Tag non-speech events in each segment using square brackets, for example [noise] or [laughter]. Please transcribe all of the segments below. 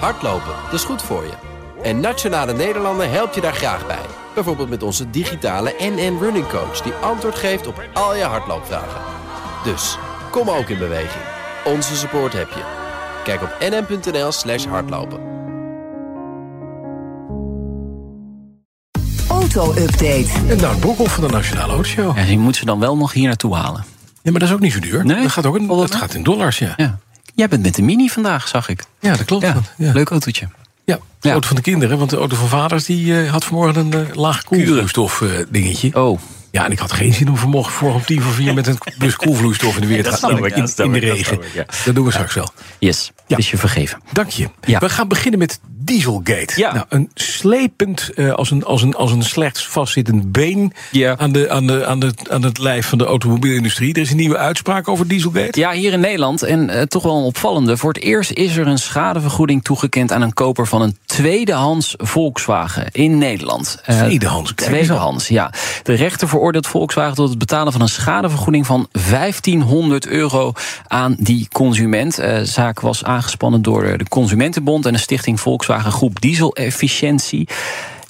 Hardlopen, dat is goed voor je. En Nationale Nederlanden helpt je daar graag bij. Bijvoorbeeld met onze digitale NN Running Coach... die antwoord geeft op al je hardloopvragen. Dus, kom ook in beweging. Onze support heb je. Kijk op nn.nl slash hardlopen. Auto-update. En nou, Broekhoff van de Nationale Autoshow. En die moeten ze dan wel nog hier naartoe halen. Ja, maar dat is ook niet zo duur. Nee? Dat gaat ook in, dat gaat in dollars, ja. Ja. Jij bent met de Mini vandaag, zag ik. Ja, dat klopt. Ja, Ja, leuk autootje. Ja, de auto van de kinderen. Want de auto van vaders die, eh, had vanmorgen een eh, laag koelvloeistof eh, dingetje. Oh, Ja, en ik had geen zin om vanmorgen voor om tien voor vier... met een bus koelvloeistof in de weer te gaan. in, de dat regen. ja. Dat doen we straks wel. yes. Ja. Is je vergeven. Dank je. Ja. We gaan beginnen met Dieselgate. Ja. Nou, een slepend, eh, als, een, als, een, als een slechts vastzittend been... Ja. Aan, de, aan, de, aan, de, aan het lijf van de automobielindustrie. Er is een nieuwe uitspraak over Dieselgate. Ja, hier in Nederland, en eh, toch wel een opvallende. Voor het eerst is er een schadevergoeding toegekend aan een koper van een tweedehands Volkswagen in Nederland. Eh, Tweedehands. Tweedehands, ja. De rechter veroordeelt Volkswagen tot het betalen van een schadevergoeding van 1500 euro aan die consument. Eh, De zaak was aangespannen door de Consumentenbond en de stichting Volkswagen Groep Diesel Efficiëntie.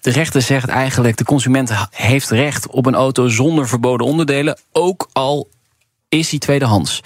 De rechter zegt eigenlijk: de consument heeft recht op een auto zonder verboden onderdelen, ook al is die tweedehands.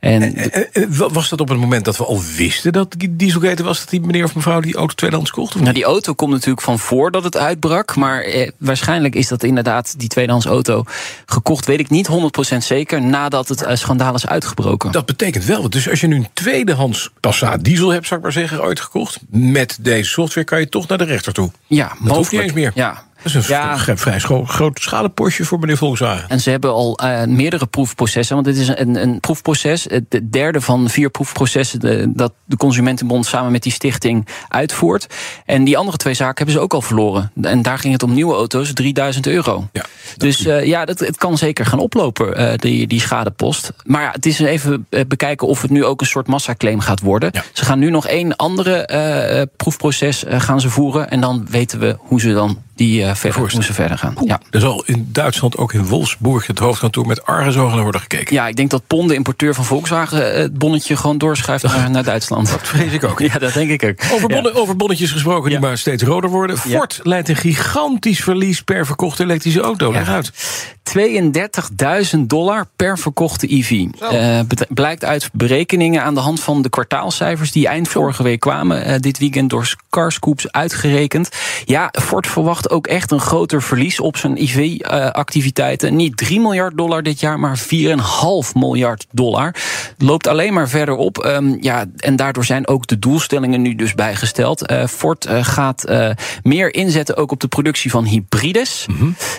En Eh, eh, wa- Was dat op het moment dat we al wisten dat die Dieselgate was... dat die meneer of mevrouw die auto tweedehands kocht? Of Nou, die auto komt natuurlijk van voordat het uitbrak. Maar eh, waarschijnlijk is dat inderdaad die tweedehands auto gekocht. Weet ik niet 100% zeker. Nadat het eh, schandaal is uitgebroken. Dat betekent wel, dus als je nu een tweedehands Passat diesel hebt... zou ik maar zeggen, ooit gekocht... met deze software kan je toch naar de rechter toe. ja, Dat hoeft niet eens meer. Ja. Dat is een Ja. vrij groot schadepostje voor meneer Volkswagen. En ze hebben al eh, meerdere proefprocessen. Want dit is een, een proefproces. Het de derde van vier proefprocessen de- dat de Consumentenbond samen met die stichting uitvoert. En die andere twee zaken hebben ze ook al verloren. En daar ging het om nieuwe auto's, 3000 euro. Ja, dus eh, ja, dat, het kan zeker gaan oplopen, eh, die, die schadepost. Maar ja, het is even bekijken of het nu ook een soort massaclaim gaat worden. Ja. Ze gaan nu nog één andere proefproces gaan ze voeren. En dan weten we hoe ze dan die eh, verder, ze verder gaan. Ja. Er zal in Duitsland ook in Wolfsburg het hoofdkantoor met argusogen worden gekeken. Ja, ik denk dat Pon, de importeur van Volkswagen, eh, het bonnetje gewoon doorschuift naar, naar Duitsland. Dat vrees ik ook. [laughs] Ja, dat denk ik ook. Over, Ja. bonne- over bonnetjes gesproken die Ja. maar steeds roder worden. Ford leidt een gigantisch verlies per verkochte elektrische auto. Leg uit. 32.000 dollar per verkochte EV. Eh, bet- blijkt uit berekeningen aan de hand van de kwartaalcijfers die eind vorige week kwamen. eh, dit weekend door Carscoops uitgerekend. Ja, Ford verwacht ook echt een groter verlies op zijn EV-activiteiten. Niet 3 miljard dollar dit jaar, maar 4,5 miljard dollar. Loopt alleen maar verder op. Ehm, ja, en daardoor zijn ook de doelstellingen nu dus bijgesteld. Eh, Ford eh, gaat eh, meer inzetten ook op de productie van hybrides.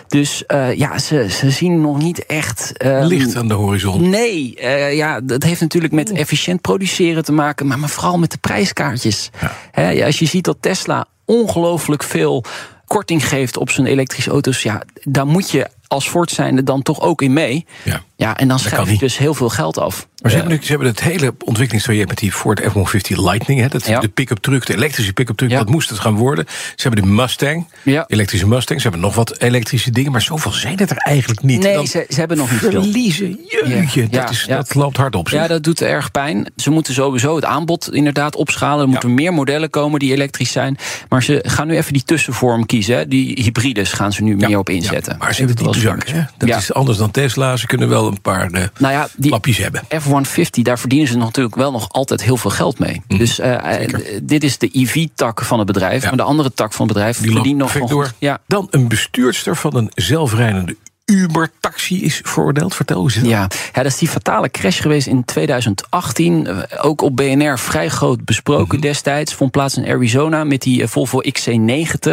Dus eh, ja, ze, ze zien nog niet echt. ehm, Licht aan de horizon. Nee, eh, ja, dat heeft natuurlijk met efficiënt produceren te maken, maar, maar vooral met de prijskaartjes. Hè, ja, als je ziet dat Tesla ongelooflijk veel korting geeft op zijn elektrische auto's, ja, daar moet je als Ford zijnde dan toch ook in mee. Ja. Ja, en dan schrijf je dus heel veel geld af. Maar ze, hebben nu, ze hebben het hele ontwikkelingstraject met die Ford F-150 Lightning. Hè, dat, Ja. De pick-up truck, de elektrische pick-up truck, Ja. dat moest het gaan worden. Ze hebben de Mustang, Ja. elektrische Mustang. Ze hebben nog wat elektrische dingen, maar zoveel zijn het er eigenlijk niet. Nee, ze, ze hebben nog niet veel. verliezen, Ja. dat, is, dat loopt hard op. zeg. Ja, dat doet erg pijn. Ze moeten sowieso het aanbod inderdaad opschalen. Er moeten meer modellen komen die elektrisch zijn. Maar ze gaan nu even die tussenvorm kiezen. hè. Die hybrides gaan ze nu meer op inzetten. Ja, maar ze hebben zakken. Hè? Dat is anders dan Tesla. Ze kunnen wel een paar eh, Nou ja, die lapjes hebben. F-150, daar verdienen ze natuurlijk wel nog altijd heel veel geld mee. Dus eh, eh, dit is de EV-tak van het bedrijf. Mhm. Ja. Maar de andere tak van het bedrijf Die verdient nog door. Ja, Dan een bestuurster van een zelfrijdende Uber-taxi is veroordeeld. Vertel eens. Ja. ja, dat is die fatale crash geweest in 2018. Eh, Ook op BNR vrij groot besproken destijds. Vond plaats in Arizona met die eh, Volvo XC90.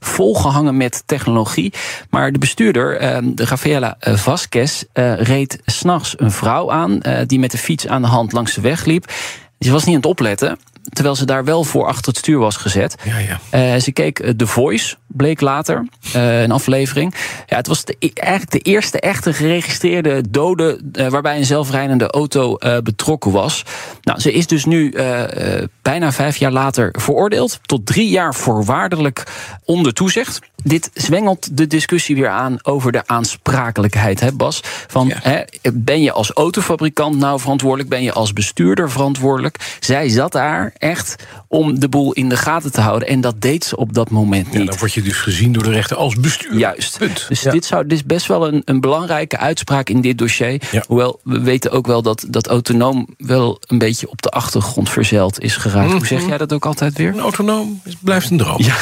Volgehangen met technologie. Maar de bestuurder, eh, de Rafaela eh, Vasquez, eh, reed s'nachts een vrouw aan... eh, die met de fiets aan de hand langs de weg liep. Ze was niet aan het opletten... Terwijl ze daar wel voor achter het stuur was gezet. Ja, ja. Eh, ze keek eh, The Voice, bleek later, eh, een aflevering. Ja, het was de, eigenlijk de eerste echte geregistreerde dode... waarbij een zelfrijdende auto betrokken was. Nou, ze is dus nu bijna vijf jaar later veroordeeld... tot drie jaar voorwaardelijk onder toezicht. Dit zwengelt de discussie weer aan over de aansprakelijkheid, hè Bas? Van, Ja. hè, ben je als autofabrikant nou verantwoordelijk? Ben je als bestuurder verantwoordelijk? Zij zat daar echt om de boel in de gaten te houden. En dat deed ze op dat moment niet. Ja, dan word je dus gezien door de rechter als bestuur. Juist. Punt. Dus Ja. dit, zou, dit is best wel een, een belangrijke uitspraak in dit dossier. Ja. Hoewel we weten ook wel dat, dat autonoom wel een beetje op de achtergrond verzeild is geraakt. Hoe zeg jij dat ook altijd weer? Een autonoom is- blijft een droom. [laughs]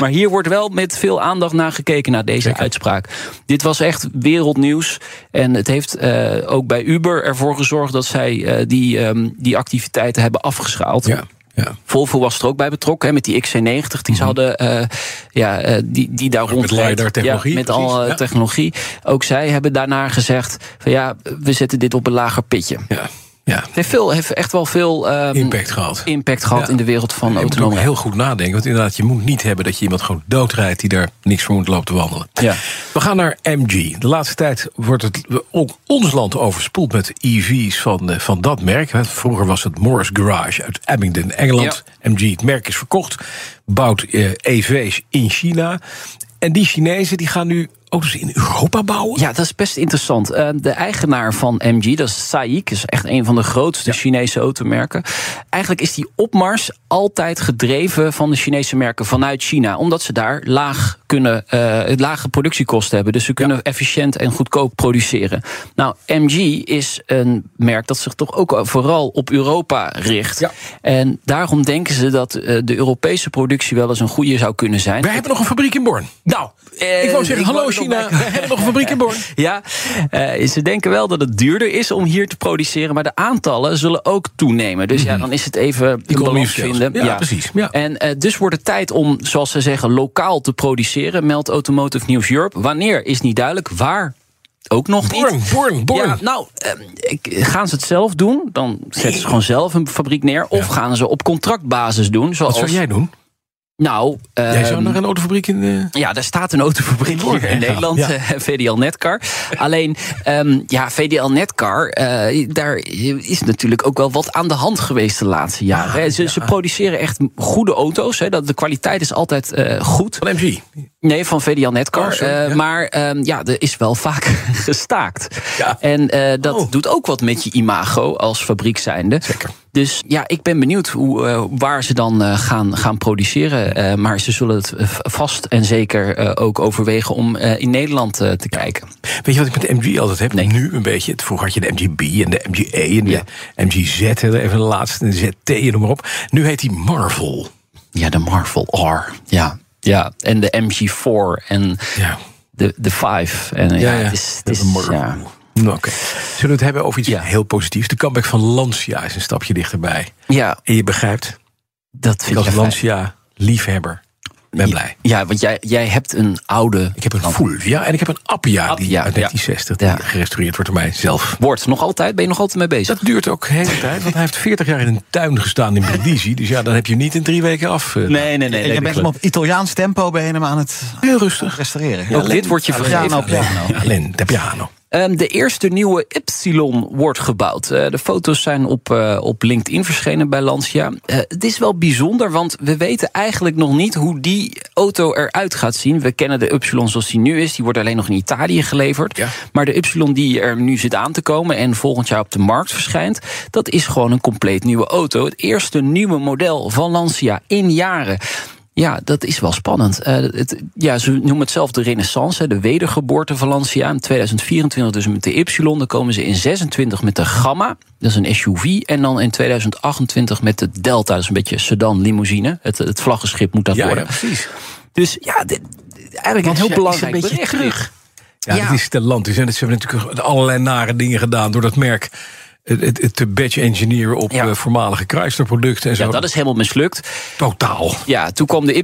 Maar hier wordt wel met veel aandacht naar gekeken naar deze uitspraak. Dit was echt wereldnieuws. En het heeft eh, ook bij Uber ervoor gezorgd dat zij eh, die, ehm, die activiteiten hebben Ja, ja. Volvo was er ook bij betrokken, hè, met die XC90 die ze hadden, eh, ja, eh, die, die daar Mhm. Ook met Ja, met precies, al ja. technologie. Ook zij hebben daarna gezegd: van ja, we zetten dit op een lager pitje. ja, ja. Het heeft, veel, heeft echt wel veel ehm, Impact gehad. impact gehad Ja. in de wereld van Je moet ook autonomie. heel goed nadenken. Want inderdaad, je moet niet hebben dat je iemand gewoon doodrijdt... die daar niks voor moet lopen te wandelen. Ja. We gaan naar MG. De laatste tijd wordt het ook ons land overspoeld met EV's van, eh, van dat merk. Vroeger was het Morris Garage uit Abingdon, Engeland. MG, het merk is verkocht. Bouwt eh, EV's in China. En die Chinezen die gaan nu auto's in Europa bouwen. Ja, dat is best interessant. Eh, de eigenaar van MG, dat is SAIC, is echt een van de grootste Chinese automerken. Eigenlijk is die opmars altijd gedreven van de Chinese merken vanuit China, omdat ze daar laag kunnen, eh, lage productiekosten hebben. Dus ze kunnen efficiënt en goedkoop produceren. Nou, MG is een merk dat zich toch ook vooral op Europa richt. Ja. En daarom denken ze dat eh, de Europese productie wel eens een goede zou kunnen zijn. Wij hebben nog een fabriek in Born. Nou, eh, Ik wou zeggen, hallo China, wij hebben nog een fabriek in Born. [laughs] ja, ze denken wel dat het duurder is om hier te produceren, maar de aantallen zullen ook toenemen. Dus ja, dan is het even een balans vinden. Ja, precies, ja. En dus wordt het tijd om, zoals ze zeggen, lokaal te produceren, meldt Automotive News Europe. Wanneer is niet duidelijk, waar ook nog Born, niet. Born, Born. Ja, nou, eh, ik- gaan ze het zelf doen? Dan zetten ze gewoon zelf een fabriek neer. Of gaan ze op contractbasis doen? Zoals, Wat zou jij doen? Nou, Jij zou naar een autofabriek in... eh, ja, daar staat een autofabriek in ja. Nederland, Ja. eh, VDL Netcar. Alleen, ehm, ja, VDL Netcar, eh, daar is natuurlijk ook wel wat aan de hand geweest de laatste jaren. hè. ze, ze produceren echt goede auto's. Hè, dat, de kwaliteit is altijd eh, goed. van MG. Nee, van VDL Netcar. Oh, sorry, ja. Maar ehm, ja, er is wel vaak [laughs] gestaakt. Ja. En dat Oh. doet ook wat met je imago als fabriek zijnde. Zeker. Dus ja, ik ben benieuwd hoe, eh, waar ze dan eh, gaan, gaan produceren. Eh, maar ze zullen het vast en zeker ook overwegen om in Nederland te kijken. Weet je wat ik met de MG altijd heb? Nee. Nu een beetje. Vroeger had je de MGB en de MGE en de Ja. MGZ. Even de laatste, de ZT en noem maar op. Nu heet die Marvel. Ja, de Marvel R. Ja, ja. en de MG4 en Ja. de, de 5. En, ja, het is, het is, ja. Nou, Oké. Zullen we het hebben over iets Ja. heel positiefs? De comeback van Lancia is een stapje dichterbij. ja, En je begrijpt, dat ik vind als ik fijn. Lancia-liefhebber ben blij. Ja, want jij, jij hebt een oude. Ik heb een Fulvia en ik heb een Appia, die uit ja. 1960 die Ja. gerestaureerd wordt door mij zelf. Wordt nog altijd? Ben je nog altijd mee bezig? Dat duurt ook de hele tijd, want hij heeft 40 jaar in een tuin gestaan in Brindisi. Dus ja, dan heb je niet in drie weken af. eh, nee, nee, nee. En je bent hem op Italiaans tempo je hem aan het Heel rustig. restaureren. Ook dit wordt je vergeven. Piano, alleen de piano. Ehm, de eerste nieuwe Y wordt gebouwd. Eh, de foto's zijn op, eh, op LinkedIn verschenen bij Lancia. Eh, het is wel bijzonder, want we weten eigenlijk nog niet hoe die auto eruit gaat zien. We kennen de Y zoals die nu is. Die wordt alleen nog in Italië geleverd. Ja. Maar de Y die er nu zit aan te komen en volgend jaar op de markt verschijnt, dat is gewoon een compleet nieuwe auto. Het eerste nieuwe model van Lancia in jaren. Ja, dat is wel spannend. Eh, het, ja, ze noemen het zelf de renaissance, de wedergeboorte van Lancia. In 2024 dus met de Y. Dan komen ze in 26 met de Gamma, dat is een SUV. En dan in 2028 met de Delta, dat is een beetje sedan limousine. Het, het vlaggenschip moet dat Ja, ja, worden. precies. Dus ja, dit, eigenlijk een heel ja, belangrijk is een beetje bericht. terug. Ja, Ja. het is stellantisch. En ze hebben natuurlijk allerlei nare dingen gedaan door dat merk. Het, te badge engineeren op Ja. eh, voormalige Chrysler-producten en zo. Ja, dat is helemaal mislukt. totaal. Ja, toen kwam de Y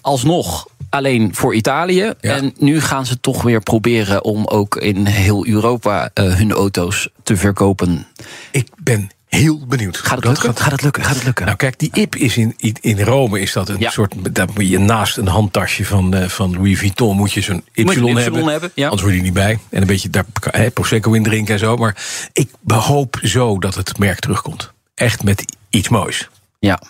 alsnog alleen voor Italië. Ja. En nu gaan ze toch weer proberen om ook in heel Europa eh, hun auto's te verkopen. Ik ben heel benieuwd. Gaat het Dat lukken? Gaat het lukken? Gaat het lukken? Nou, kijk, die IP is in, in- Rome is dat een Ja. soort. Daar moet je naast een handtasje van, eh, van Louis Vuitton moet je zo'n Y, hebben. hebben, ja. Anders word je niet bij. En een beetje daar hè, prosecco in drinken en zo. Maar ik hoop zo dat het merk terugkomt. Echt met iets moois. Ja.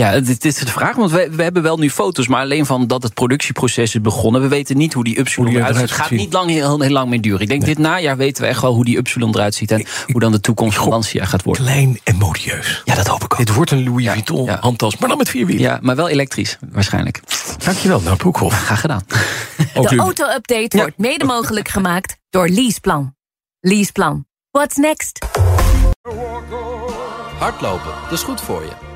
Ja, dit is de vraag. Want we, we hebben wel nu foto's, maar alleen van dat het productieproces is begonnen. We weten niet hoe die Upsilon eruit ziet. Het gaat niet lang, heel, heel lang meer duren. Ik denk dit najaar weten we echt wel hoe die Upsilon eruit ziet. En hoe dan de toekomst van Lancia gaat worden. Klein en modieus. Ja, dat hoop ik ook. Dit wordt een Louis Ja, Vuitton ja. handtas, maar dan met vier wielen. Ja, maar wel elektrisch, waarschijnlijk. Dankjewel, nou Broekhoff. [laughs] Graag gedaan. [laughs] Ook De auto-update wordt mede mogelijk gemaakt door Leaseplan. Leaseplan. What's next? Hardlopen, dat is goed voor je.